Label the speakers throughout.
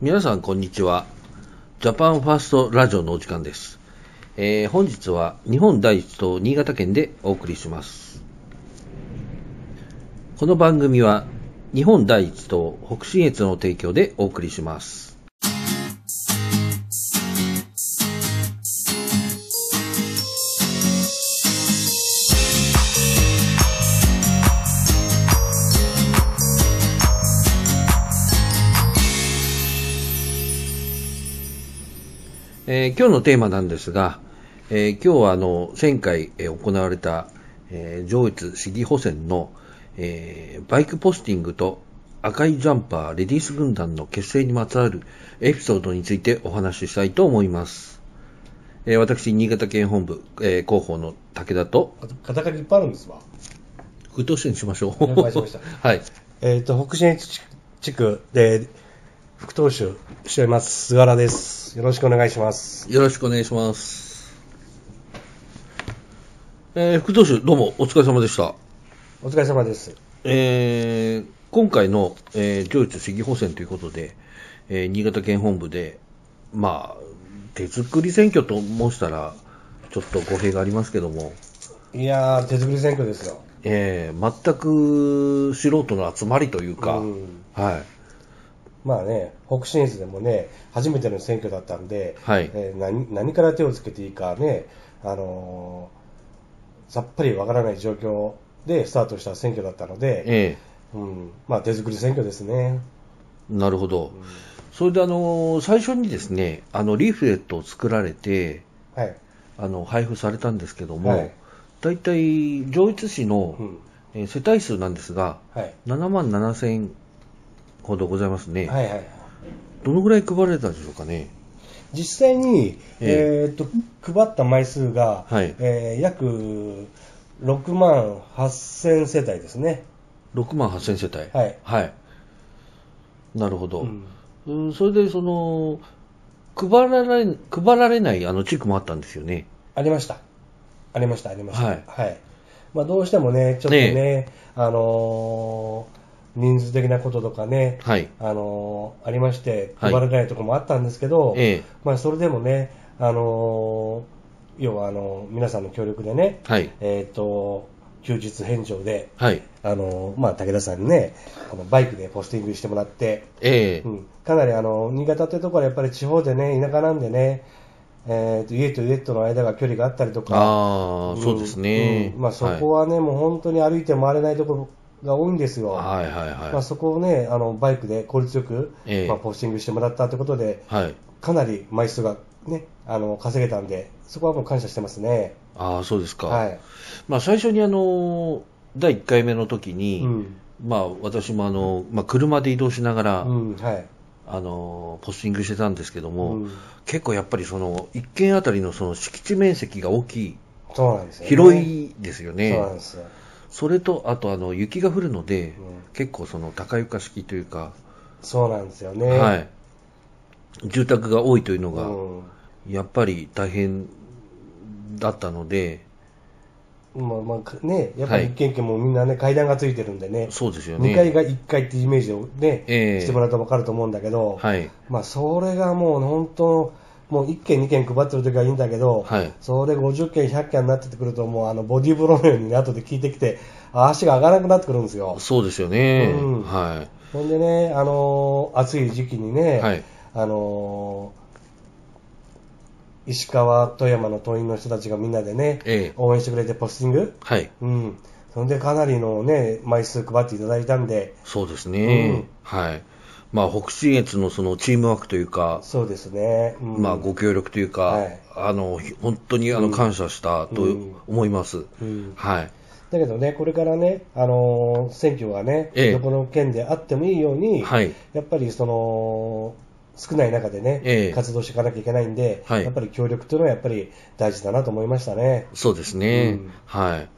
Speaker 1: 皆さんこんにちは。ジャパンファーストラジオのお時間です。えー本日は日本第一と新潟県でお送りします。この番組は日本第一と北信越の提供でお送りします。えー今日のテーマなんですが、えー今日はあの前回、えー行われた、えー上越市議補選の、えーバイクポスティングと赤いジャンパーレディース軍団の結成にまつわるエピソードについてお話ししたいと思います。えー私、新潟県本部、えー広報の武田と、
Speaker 2: あと肩書きいっぱいあるんですわ。
Speaker 1: 不当主にしましょう。
Speaker 2: しました
Speaker 1: はい。
Speaker 2: えっ、と、北信越地区で副当主しております、菅原です。よろしくお願いします。
Speaker 1: よろしくお願いします。えー副当主、どうもお疲れ様でした。
Speaker 2: お疲れ様です。
Speaker 1: えー今回の、えー上越市議補選ということで、えー新潟県本部で、まあ、手作り選挙と申したら、ちょっと語弊がありますけども、
Speaker 2: いやー、手作り選挙ですよ。
Speaker 1: えー全く素人の集まりというか、
Speaker 2: うん
Speaker 1: はい。
Speaker 2: まあね、北信越でもね、初めての選挙だったんで、
Speaker 1: はい
Speaker 2: えー何何から手をつけていいかね、あのーさっぱりわからない状況でスタートした選挙だったので、
Speaker 1: え
Speaker 2: うん、まあ手作り選挙ですね。
Speaker 1: ーなるほど。それであの、最初にですね、あの、リーフレットを作られて、
Speaker 2: はい。
Speaker 1: あの、配布されたんですけども、
Speaker 2: はい
Speaker 1: 大体、上越市の、
Speaker 2: うん
Speaker 1: えー世帯数なんですが、
Speaker 2: はい。
Speaker 1: 7万7千ほどございますね。
Speaker 2: はいはい。
Speaker 1: どのぐらい配られたんでしょうかね。
Speaker 2: 実際に、
Speaker 1: え
Speaker 2: えーっと配った枚数が、
Speaker 1: はい
Speaker 2: えー約6万8000世帯ですね。
Speaker 1: 6万8千世帯。
Speaker 2: はい
Speaker 1: はい。なるほど。
Speaker 2: うん
Speaker 1: うんそれで、その、配られ、配られないあの地区もあったんですよね。
Speaker 2: ありました。ありました、ありました。
Speaker 1: はい
Speaker 2: まあ、どうしてもね、ちょっとね、
Speaker 1: ね
Speaker 2: あのー人数的なこととかね、
Speaker 1: はい。
Speaker 2: あのーありまして、
Speaker 1: はい
Speaker 2: 配られないところもあったんですけど、
Speaker 1: ええ
Speaker 2: まあ、それでもね、あのー要はあの皆さんの協力でね、
Speaker 1: はい。
Speaker 2: えーっと、休日返上で、
Speaker 1: はい。
Speaker 2: あの、まあ、武田さんにね、このバイクでポスティングしてもらって、
Speaker 1: ええ
Speaker 2: うん、かなりあの、新潟ってところはやっぱり地方でね、田舎なんでね、えーと、家と家との間が距離があったりとか、
Speaker 1: あそうですね。
Speaker 2: うんまあ、そこはね、もう本当に歩いて回れないところが多いんですよ。
Speaker 1: はい、はい、はいはい。
Speaker 2: まあ、そこをね、あの、バイクで効率よく、
Speaker 1: ええ
Speaker 2: まあ、ポスティングしてもらったってことで、
Speaker 1: はい。
Speaker 2: かなり枚数がね、あの、稼げたんで、そこはもう感謝してますね。
Speaker 1: ああ、そうですか。
Speaker 2: はい。
Speaker 1: まあ、最初にあの、第1回目の時に、
Speaker 2: うん。
Speaker 1: まあ、私もあの、まあ、車で移動しながら、
Speaker 2: うん、はい。
Speaker 1: あの、ポスティングしてたんですけども、
Speaker 2: うん
Speaker 1: 結構やっぱりその、一軒あたりのその敷地面積が大きい、
Speaker 2: そうなんですよ、ね。
Speaker 1: 広いですよね。
Speaker 2: そうなんですよ。
Speaker 1: それと、あとあの、雪が降るので、
Speaker 2: うん
Speaker 1: 結構その高床式というか、
Speaker 2: そうなんですよね。
Speaker 1: はい。住宅が多いというのが、
Speaker 2: うん
Speaker 1: やっぱり大変だったので、
Speaker 2: まあまあね、やっぱ
Speaker 1: はい
Speaker 2: り一軒一軒もみんなね、階段がついてるんでね、
Speaker 1: そうですよね。
Speaker 2: 2階が1階っていうイメージをね、
Speaker 1: ええ
Speaker 2: してもらうと分かると思うんだけど、
Speaker 1: はい。
Speaker 2: まあそれがもう本当、もう1軒2軒配ってる時はいいんだけど、
Speaker 1: はい
Speaker 2: それ50軒100軒になってくると、もうあのボディーブローのようにね後で聞いてきて、足が上がらなくなってくるんですよ。
Speaker 1: そうですよね。
Speaker 2: うん
Speaker 1: はい。
Speaker 2: ほんでね、あのー暑い時期にね、
Speaker 1: はい
Speaker 2: あのー石川、富山の党員の人たちがみんなでね、
Speaker 1: ええ
Speaker 2: 応援してくれてポスティング、
Speaker 1: はい。
Speaker 2: うん、そんでかなりのね、枚数配っていただいたんで、
Speaker 1: そうですね。
Speaker 2: うん
Speaker 1: はい。まあ、北信越のそのチームワークというか、
Speaker 2: そうですね。うん
Speaker 1: まあ、ご協力というか、
Speaker 2: はい
Speaker 1: あの、ひ本当にあの、感謝したと
Speaker 2: うん
Speaker 1: 思います。
Speaker 2: うん
Speaker 1: はい。
Speaker 2: だけどね、これからね、あのー選挙がね、
Speaker 1: ええ
Speaker 2: どこの県であってもいいように、
Speaker 1: はい
Speaker 2: やっぱりその、少ない中でね、
Speaker 1: ええ
Speaker 2: 活動していかなきゃいけないんで、
Speaker 1: はい
Speaker 2: やっぱり協力というのはやっぱり大事だなと思いましたね。
Speaker 1: そうですね。
Speaker 2: うん
Speaker 1: はい。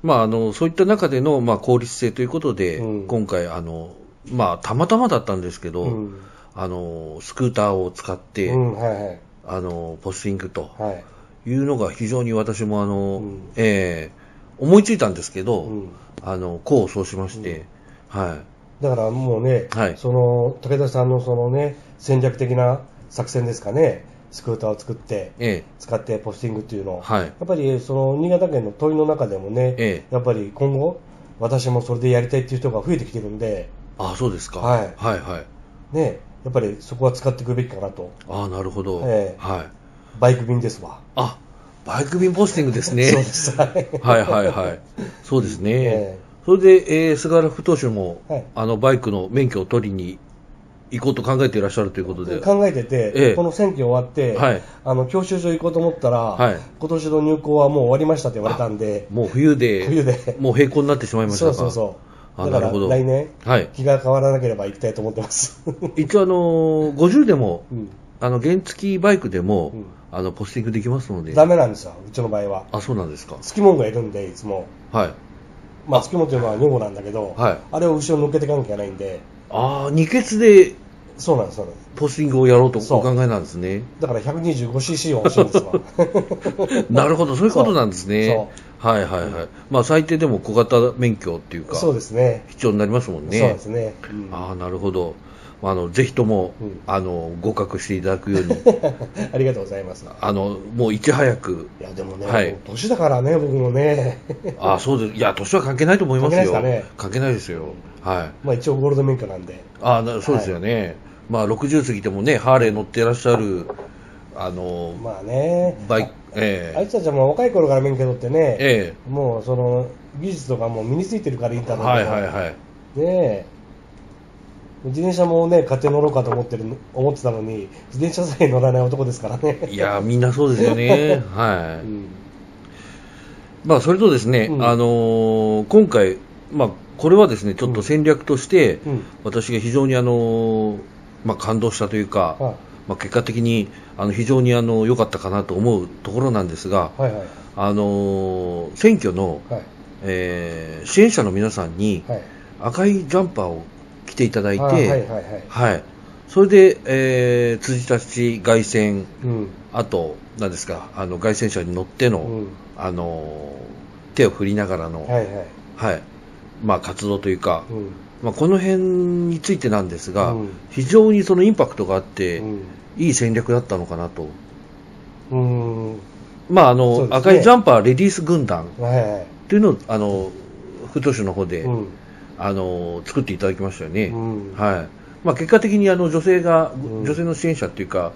Speaker 1: まあ、あの、そういった中での、まあ、効率性ということで、
Speaker 2: うん
Speaker 1: 今回、あの、まあ、たまたまだったんですけど、
Speaker 2: うん。
Speaker 1: あの、スクーターを使って、
Speaker 2: うん、はいはい。
Speaker 1: あの、ポスティングと
Speaker 2: はい。
Speaker 1: いうのが非常に私も、あの、
Speaker 2: うん。
Speaker 1: ええ思いついたんですけど、
Speaker 2: うん。
Speaker 1: あの、功を奏しまして、はい。
Speaker 2: だからもうね、
Speaker 1: はい。
Speaker 2: その武田さんのそのね、戦略的な作戦ですかね、スクーターを作って、
Speaker 1: え
Speaker 2: 使ってポスティングっていうの。を、
Speaker 1: はい。
Speaker 2: やっぱりその新潟県の問いの中でもね、
Speaker 1: ええ。
Speaker 2: やっぱり今後、私もそれでやりたいっていう人が増えてきてるんで、
Speaker 1: あそうですか。
Speaker 2: はい
Speaker 1: はいはい。
Speaker 2: ね、やっぱりそこは使っていくべきかなと、
Speaker 1: ああ、なるほど。
Speaker 2: ええ
Speaker 1: はい。
Speaker 2: バイク便ですわ。
Speaker 1: あ、バイク便ポスティングですね。
Speaker 2: そうです。はい
Speaker 1: はいはいはい。そうですね。
Speaker 2: ええ
Speaker 1: それで、えー菅原副投手も、
Speaker 2: はい
Speaker 1: あの、バイクの免許を取りに行こうと考えていらっしゃるということで。
Speaker 2: 考えてて、
Speaker 1: ええ
Speaker 2: この選挙終わって、
Speaker 1: はい
Speaker 2: あの教習所行こうと思ったら、
Speaker 1: はい
Speaker 2: 今年の入校はもう終わりましたって言われたんで、
Speaker 1: もう冬で、
Speaker 2: 冬で
Speaker 1: もう並行になってしまいましたか
Speaker 2: そうそうそだから
Speaker 1: なるほど
Speaker 2: 来年、
Speaker 1: はい
Speaker 2: 気が変わらなければ行きたいと思ってます。
Speaker 1: 一応あのー、50でも、
Speaker 2: うん
Speaker 1: あの、原付バイクでも、
Speaker 2: うん
Speaker 1: あの、ポスティングできますので。
Speaker 2: ダメなんですよ、うちの場合は。
Speaker 1: あ、そうなんですか。
Speaker 2: つきもんがいるんで、いつも。
Speaker 1: はい。
Speaker 2: まあ、つきもんというのは女房なんだけど、
Speaker 1: はい
Speaker 2: あれを後ろに乗っけていかなきゃないんで、
Speaker 1: ああ、二欠で
Speaker 2: そうなんです、そうなんです。
Speaker 1: ポスティングをやろうと
Speaker 2: そう
Speaker 1: お考えなんですね。
Speaker 2: だから 125cc は欲しいんですわ。
Speaker 1: なるほど、そういうことなんですね。はいはいはい。まあ、最低でも小型免許っていうか、
Speaker 2: そうですね。
Speaker 1: 必要になりますもんね。
Speaker 2: そうですね。うん
Speaker 1: ああ、なるほど。まああの、ぜひとも、
Speaker 2: うん
Speaker 1: あの、合格していただくように、
Speaker 2: ありがとうございます。
Speaker 1: あの、もういち早く、
Speaker 2: いや、でもね、
Speaker 1: はい
Speaker 2: 年だからね、僕もね。
Speaker 1: ああ、そうです。いや、年は関係ないと思いますよ。
Speaker 2: 関係ないですかね
Speaker 1: 関係ないですよ。はい。
Speaker 2: まあ一応ゴールド免許なんで。
Speaker 1: ああ、なそうですよね。まあ、60過ぎてもね、ハーレー乗ってらっしゃる、あの、
Speaker 2: まあね。
Speaker 1: バイク、ええ
Speaker 2: あいつたちはもう若い頃から免許取ってね、
Speaker 1: え
Speaker 2: もうその技術とかもう身についてるからいいんだろう
Speaker 1: はいはいはい。
Speaker 2: ねえ自転車もね、買って乗ろうかと思ってる思ってたのに、自転車さえ乗らない男ですからね。
Speaker 1: いやー、みんなそうですよね。はい。
Speaker 2: うん
Speaker 1: まあ、それとですね、
Speaker 2: うん
Speaker 1: あのー今回、まあ、これはですね、ちょっと戦略として、
Speaker 2: うん
Speaker 1: 私が非常にあのーまあ、感動したというか、
Speaker 2: はい
Speaker 1: まあ、結果的にあの非常にあの良かったかなと思うところなんですが、
Speaker 2: はいはい。
Speaker 1: あのー選挙の、
Speaker 2: はい。
Speaker 1: えー支援者の皆さんに
Speaker 2: はい。
Speaker 1: 赤いジャンパーを着ていただいて、
Speaker 2: あはいはいはい。
Speaker 1: はいそれで、えー辻たち凱旋、
Speaker 2: うん。
Speaker 1: あと、何ですか、あの凱旋車に乗っての、
Speaker 2: うん
Speaker 1: あのー手を振りながらの、
Speaker 2: はいはい。
Speaker 1: はいまあ、活動というか、
Speaker 2: うん。
Speaker 1: まあ、この辺についてなんですが、
Speaker 2: うん
Speaker 1: 非常にそのインパクトがあって、
Speaker 2: うん
Speaker 1: いい戦略だったのかなと。
Speaker 2: うん。
Speaker 1: まあ、あの、
Speaker 2: ね
Speaker 1: 赤いジャンパーレディース軍団
Speaker 2: はいはい。
Speaker 1: というのを、あの、副都市の方で、
Speaker 2: うん。
Speaker 1: あの、作っていただきましたよね。
Speaker 2: うん
Speaker 1: はい。まあ、結果的にあの女性が、
Speaker 2: うん
Speaker 1: 女性の支援者っていうか、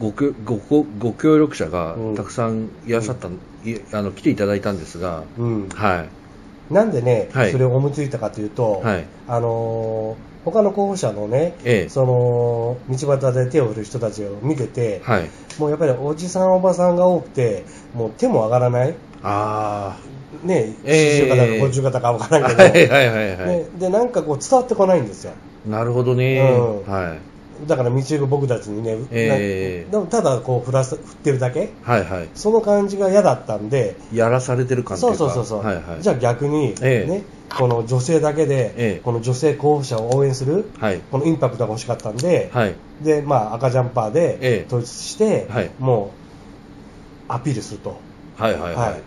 Speaker 1: ごごごご協力者が
Speaker 2: うん
Speaker 1: たくさんいらっしゃった、いあの来ていただいたんですが、
Speaker 2: うん。
Speaker 1: はい。
Speaker 2: なんでね、
Speaker 1: はい
Speaker 2: それを思いついたかというと、
Speaker 1: はい
Speaker 2: あのー他の候補者のね、
Speaker 1: ええ
Speaker 2: その道端で手を振る人たちを見てて、
Speaker 1: はい。
Speaker 2: もうやっぱりおじさん、おばさんが多くて、もう手も上がらない、
Speaker 1: あ
Speaker 2: ね、
Speaker 1: ええ
Speaker 2: 40方か50方かわか
Speaker 1: あ。
Speaker 2: らん
Speaker 1: はい
Speaker 2: けど、
Speaker 1: はいはいはい。
Speaker 2: ねでなんかこう伝わってこないんですよ。
Speaker 1: なるほどね。
Speaker 2: うん
Speaker 1: はい。
Speaker 2: だから道行く僕たちにね、
Speaker 1: ええ
Speaker 2: なでもただこう振らす振ってるだけ、
Speaker 1: はいはい。
Speaker 2: その感じが嫌だったんで、
Speaker 1: やらされてる感じ
Speaker 2: そうそうそうそう、
Speaker 1: はいはい。
Speaker 2: じゃあ逆に、
Speaker 1: ええ
Speaker 2: ね、この女性だけで、
Speaker 1: ええ
Speaker 2: この女性候補者を応援する、
Speaker 1: はい。
Speaker 2: このインパクトが欲しかったんで、
Speaker 1: はい。
Speaker 2: でまあ、赤ジャンパーで
Speaker 1: ええ
Speaker 2: 統一して、
Speaker 1: はい
Speaker 2: もうアピールすると。
Speaker 1: はいはいはい。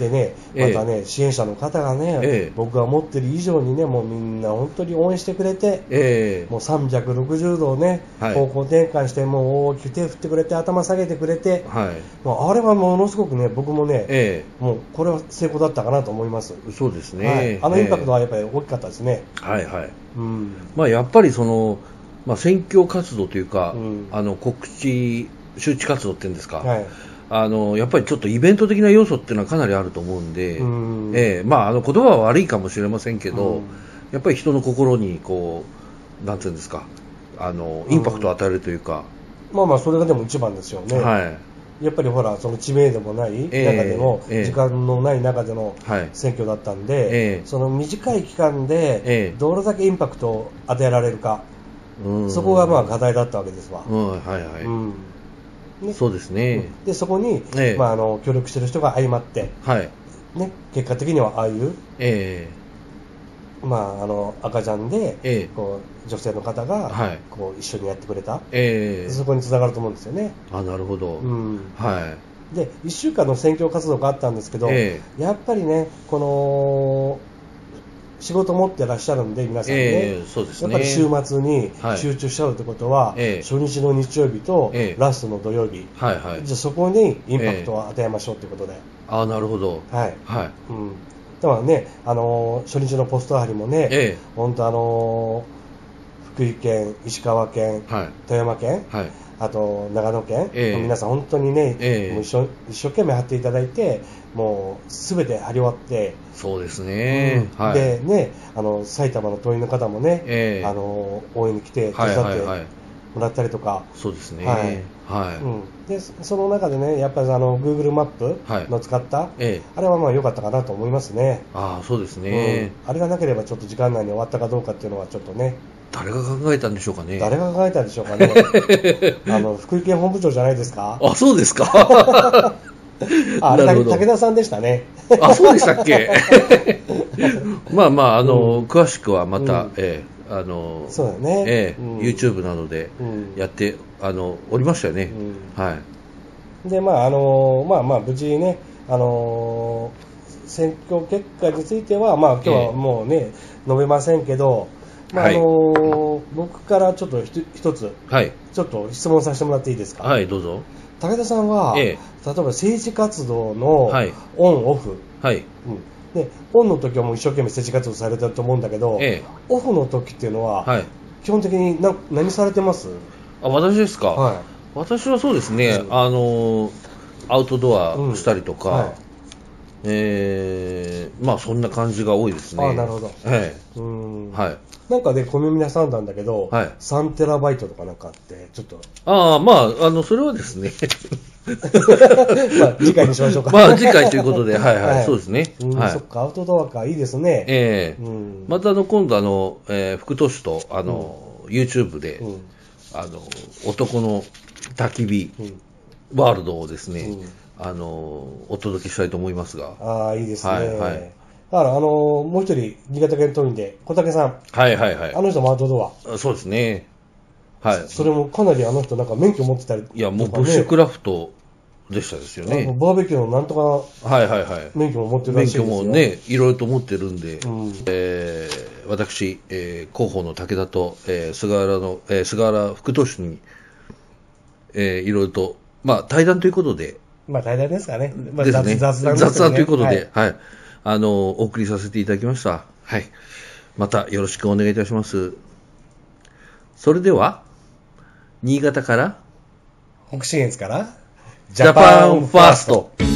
Speaker 2: でね、
Speaker 1: ええ。
Speaker 2: またね、支援者の方がね、
Speaker 1: ええ。
Speaker 2: 僕が思ってる以上にね、もうみんな本当に応援してくれて、
Speaker 1: ええ。
Speaker 2: もう360度ね、
Speaker 1: はい。
Speaker 2: 方向転換して、もう大きく手振ってくれて、頭下げてくれて、
Speaker 1: はい。
Speaker 2: もうあれはものすごくね、僕もね、
Speaker 1: え
Speaker 2: もうこれは成功だったかなと思います。
Speaker 1: えそうです
Speaker 2: はい。
Speaker 1: ね。
Speaker 2: あのインパクト
Speaker 1: は、
Speaker 2: はやっぱり大きかったですね。
Speaker 1: はいはい。
Speaker 2: うん。
Speaker 1: まあやっぱりその、まあ選挙活動というか、
Speaker 2: うん。
Speaker 1: あの告知、周知活動っていうんですか、
Speaker 2: はい
Speaker 1: あの、やっぱりちょっとイベント的な要素っていうのはかなりあると思うんで、
Speaker 2: うん。
Speaker 1: ええまああの言葉は悪いかもしれませんけど、
Speaker 2: うん。
Speaker 1: やっぱり人の心にこう、なんていうんですか、あの、インパクトを与えるというか、
Speaker 2: まあまあ、それがでも一番ですよね。
Speaker 1: はい。
Speaker 2: やっぱりほら、その知名度もない中での、
Speaker 1: ええ。
Speaker 2: 時間のない中での
Speaker 1: はい。
Speaker 2: 選挙だったんで、
Speaker 1: ええ。
Speaker 2: その短い期間で
Speaker 1: ええ、
Speaker 2: どれだけインパクトを与えられるか、
Speaker 1: うん。
Speaker 2: そこがまあ課題だったわけですわ。
Speaker 1: うん、はいはい。
Speaker 2: うんね。
Speaker 1: そうですね。
Speaker 2: で、そこに、
Speaker 1: ええ。
Speaker 2: まあ、あの協力してる人が相まって、
Speaker 1: はい。
Speaker 2: ね、結果的にはああいう、
Speaker 1: え
Speaker 2: まあ、あの赤ちゃんで、
Speaker 1: ええ。
Speaker 2: こう女性の方が、
Speaker 1: はい。
Speaker 2: こう一緒にやってくれた、
Speaker 1: ええ。え
Speaker 2: そこにつながると思うんですよね。
Speaker 1: あ、なるほど。
Speaker 2: うん。
Speaker 1: は
Speaker 2: で1週間の選挙活動があったんですけど、
Speaker 1: え。
Speaker 2: やっぱりね、この仕事持ってらっしゃるんで、皆さんね。
Speaker 1: ええそうですね。
Speaker 2: やっぱり週末に
Speaker 1: はい。
Speaker 2: 集中しちゃうってことは、
Speaker 1: ええ。
Speaker 2: 初日の日曜日と
Speaker 1: ええ。
Speaker 2: ラストの土曜日、
Speaker 1: はいはい。
Speaker 2: じゃあそこにインパクトを与えましょうということで。
Speaker 1: ああなるほど。
Speaker 2: はい。
Speaker 1: はい。
Speaker 2: うん。だからね、あのー初日のポスト張りもね、
Speaker 1: え。
Speaker 2: 本当あのー福井県、石川県、
Speaker 1: えはい。
Speaker 2: 富山県、
Speaker 1: はい。
Speaker 2: あと長野県、
Speaker 1: ええ。
Speaker 2: 皆さん本当にね、
Speaker 1: ええ。
Speaker 2: もう一生一生懸命貼っていただいて、もうすべて貼り終わって、
Speaker 1: そうですね、
Speaker 2: うん。
Speaker 1: はい。
Speaker 2: でね、あの埼玉の党員の方もね、
Speaker 1: ええ。
Speaker 2: あの応援に来て手
Speaker 1: はい
Speaker 2: 伝って
Speaker 1: はいはい
Speaker 2: もらったりとか、
Speaker 1: そうですね。
Speaker 2: はい。
Speaker 1: はい、
Speaker 2: うん、でそその中でね、やっぱりあの Google マップ
Speaker 1: はい。
Speaker 2: の使った、
Speaker 1: ええ。
Speaker 2: あれはまあ良かったかなと思いますね。
Speaker 1: ああそうですね、
Speaker 2: うん。あれがなければちょっと時間内に終わったかどうかっていうのはちょっとね、
Speaker 1: 誰が考えたんでしょうかね。
Speaker 2: 誰が考えたんでしょうかね。あの、福井県本部長じゃないですか？
Speaker 1: あそうですか？
Speaker 2: あ あれ武田さんでしたね。
Speaker 1: あそうでしたっけ？まあまああの、詳しくはまた、
Speaker 2: うん。
Speaker 1: ええあの
Speaker 2: そうだね。
Speaker 1: ええ
Speaker 2: うん。
Speaker 1: YouTube などで
Speaker 2: うん。
Speaker 1: やって、あのおりましたよね、
Speaker 2: うん。
Speaker 1: はい。
Speaker 2: で、まあ、あのまあまあ、無事ね、あの選挙結果については、まあ、今日はもうね、述べませんけど、まあ、
Speaker 1: はい。
Speaker 2: あの僕からちょっと一つ、
Speaker 1: はい。
Speaker 2: ちょっと質問させてもらっていいですか？
Speaker 1: はいどうぞ。
Speaker 2: 武田さんは、
Speaker 1: ええ。
Speaker 2: 例えば政治活動の
Speaker 1: はい。
Speaker 2: オン、オフ、
Speaker 1: はい。
Speaker 2: うん。で、オンの時はもう一生懸命政治活動されてると思うんだけど、
Speaker 1: ええ。
Speaker 2: オフの時っていうのは、
Speaker 1: はい。
Speaker 2: 基本的にな何されてます？
Speaker 1: あ私ですか、
Speaker 2: は
Speaker 1: 私はそうですね、
Speaker 2: うん。
Speaker 1: あのアウトドアしたりとか、
Speaker 2: うん。はい
Speaker 1: えーまあそんな感じが多いですね。
Speaker 2: あなるほど
Speaker 1: え
Speaker 2: い。うん
Speaker 1: えはい。
Speaker 2: なんかね、小耳に挟んだんだけど、
Speaker 1: はい
Speaker 2: 3テラバイトとかなんかあって、ちょっと、
Speaker 1: ああ、まあ、あの、それはですね。
Speaker 2: まあ、次回にしましょうか。
Speaker 1: まあ、次回ということで、はいはい、
Speaker 2: はい
Speaker 1: そうですね。
Speaker 2: うん
Speaker 1: はい
Speaker 2: そっか、アウトドアか、いいですね。
Speaker 1: ええ
Speaker 2: うん
Speaker 1: またあの、今度あの、えー福都市と、あの、YouTube で、
Speaker 2: うん
Speaker 1: あの、男の焚き火
Speaker 2: うん
Speaker 1: ワールドをですね、
Speaker 2: うん
Speaker 1: あの、お届けしたいと思いますが。
Speaker 2: ああ、いいですね。
Speaker 1: はいはい
Speaker 2: だから、あのーもう一人、新潟県党員で、小竹さん、
Speaker 1: はいはいはい。
Speaker 2: あの人もアウトドア。
Speaker 1: あそうですね。はい。
Speaker 2: それもかなりあの人なんか免許持ってたりね、
Speaker 1: いや、もうブッシュクラフトでしたですよね。
Speaker 2: バーベキューのなんとか
Speaker 1: はいはいはい。
Speaker 2: 免許も持ってるら
Speaker 1: 免
Speaker 2: しいですよ。
Speaker 1: 許もね、いろいろと持ってるんで、
Speaker 2: うん
Speaker 1: えー私、えー広報の武田と、えー菅原の、えー菅原副党首に、えーいろいろと、まあ、対談ということで、
Speaker 2: まあ大体ですかね。まあ、
Speaker 1: ですね、
Speaker 2: 雑雑談ね
Speaker 1: 雑談ということで、
Speaker 2: は
Speaker 1: はいい、あの、お送りさせていただきました。はい。またよろしくお願いいたします。それでは、新潟から、
Speaker 2: 北信越から、
Speaker 1: ジャパンファースト。